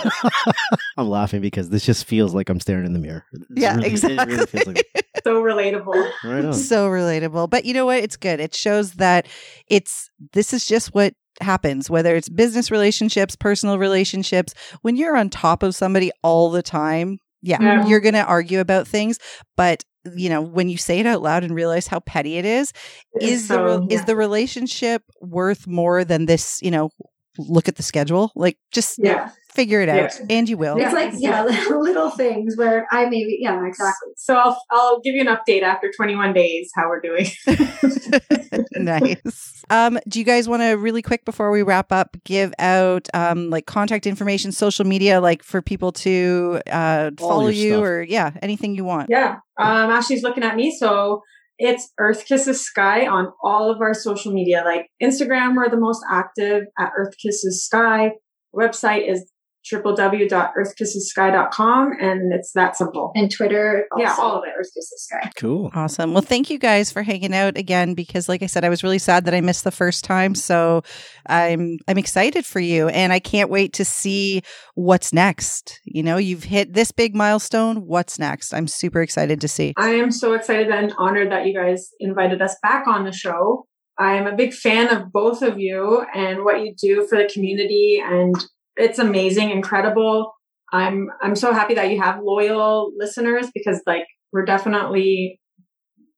I'm laughing because this just feels like I'm staring in the mirror. It's Yeah, really- it really exactly. feels like- So relatable. right so relatable. But you know what? It's good. It shows that it's this is just what happens, whether it's business relationships, personal relationships. When you're on top of somebody all the time, yeah, Yeah. you're going to argue about things. But you know, when you say it out loud and realize how petty it is, It is the so- re- is the relationship worth more than this? You know, look at the schedule. Like, just yeah. Figure it out, Yeah. and you will. It's like yeah, little things where I maybe yeah, exactly. So I'll I'll give you an update after 21 days how we're doing. nice. Um, do you guys want to really quick before we wrap up give out um like contact information, social media, like for people to uh follow you stuff. or yeah, anything you want? Yeah. Um, Ashley's looking at me. So it's Earth Kisses Sky on all of our social media. Like Instagram, we're the most active at Earth Kisses Sky. Website is www.earthkissessky.com and it's that simple. And Twitter, Yeah, all of it. Earth Kisses Sky. Cool. Awesome. Well, thank you guys for hanging out again because like I said I was really sad that I missed the first time, so I'm I'm excited for you and I can't wait to see what's next. You know, you've hit this big milestone, what's next? I'm super excited to see. I am so excited and honored that you guys invited us back on the show. I am a big fan of both of you and what you do for the community and it's amazing, incredible. I'm I'm so happy that you have loyal listeners because like we're definitely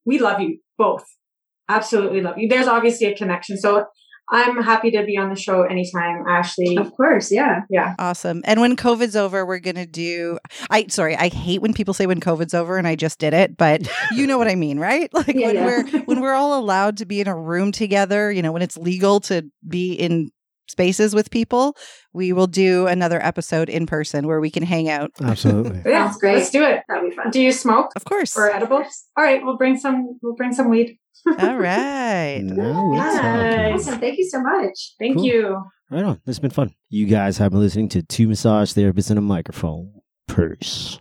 we love you both. Absolutely love you. There's obviously a connection. So I'm happy to be on the show anytime, Ashley. Of course, yeah. Yeah. Awesome. And when COVID's over, we're going to do I sorry, I hate when people say when COVID's over and I just did it, but you know what I mean, right? Like Yeah, when yeah. we're when we're all allowed to be in a room together, you know, when it's legal to be in spaces with people, we will do another episode in person where we can hang out. Absolutely. Yeah, Sounds great. Let's do it. That'd be fun. Do you smoke Of course. or edibles? All right, we'll bring some we'll bring some weed. All right. Now Nice. Awesome. Thank you so much. Thank Cool. you. Right on. This has been fun. You guys have been listening to two massage therapists and a microphone. Purse.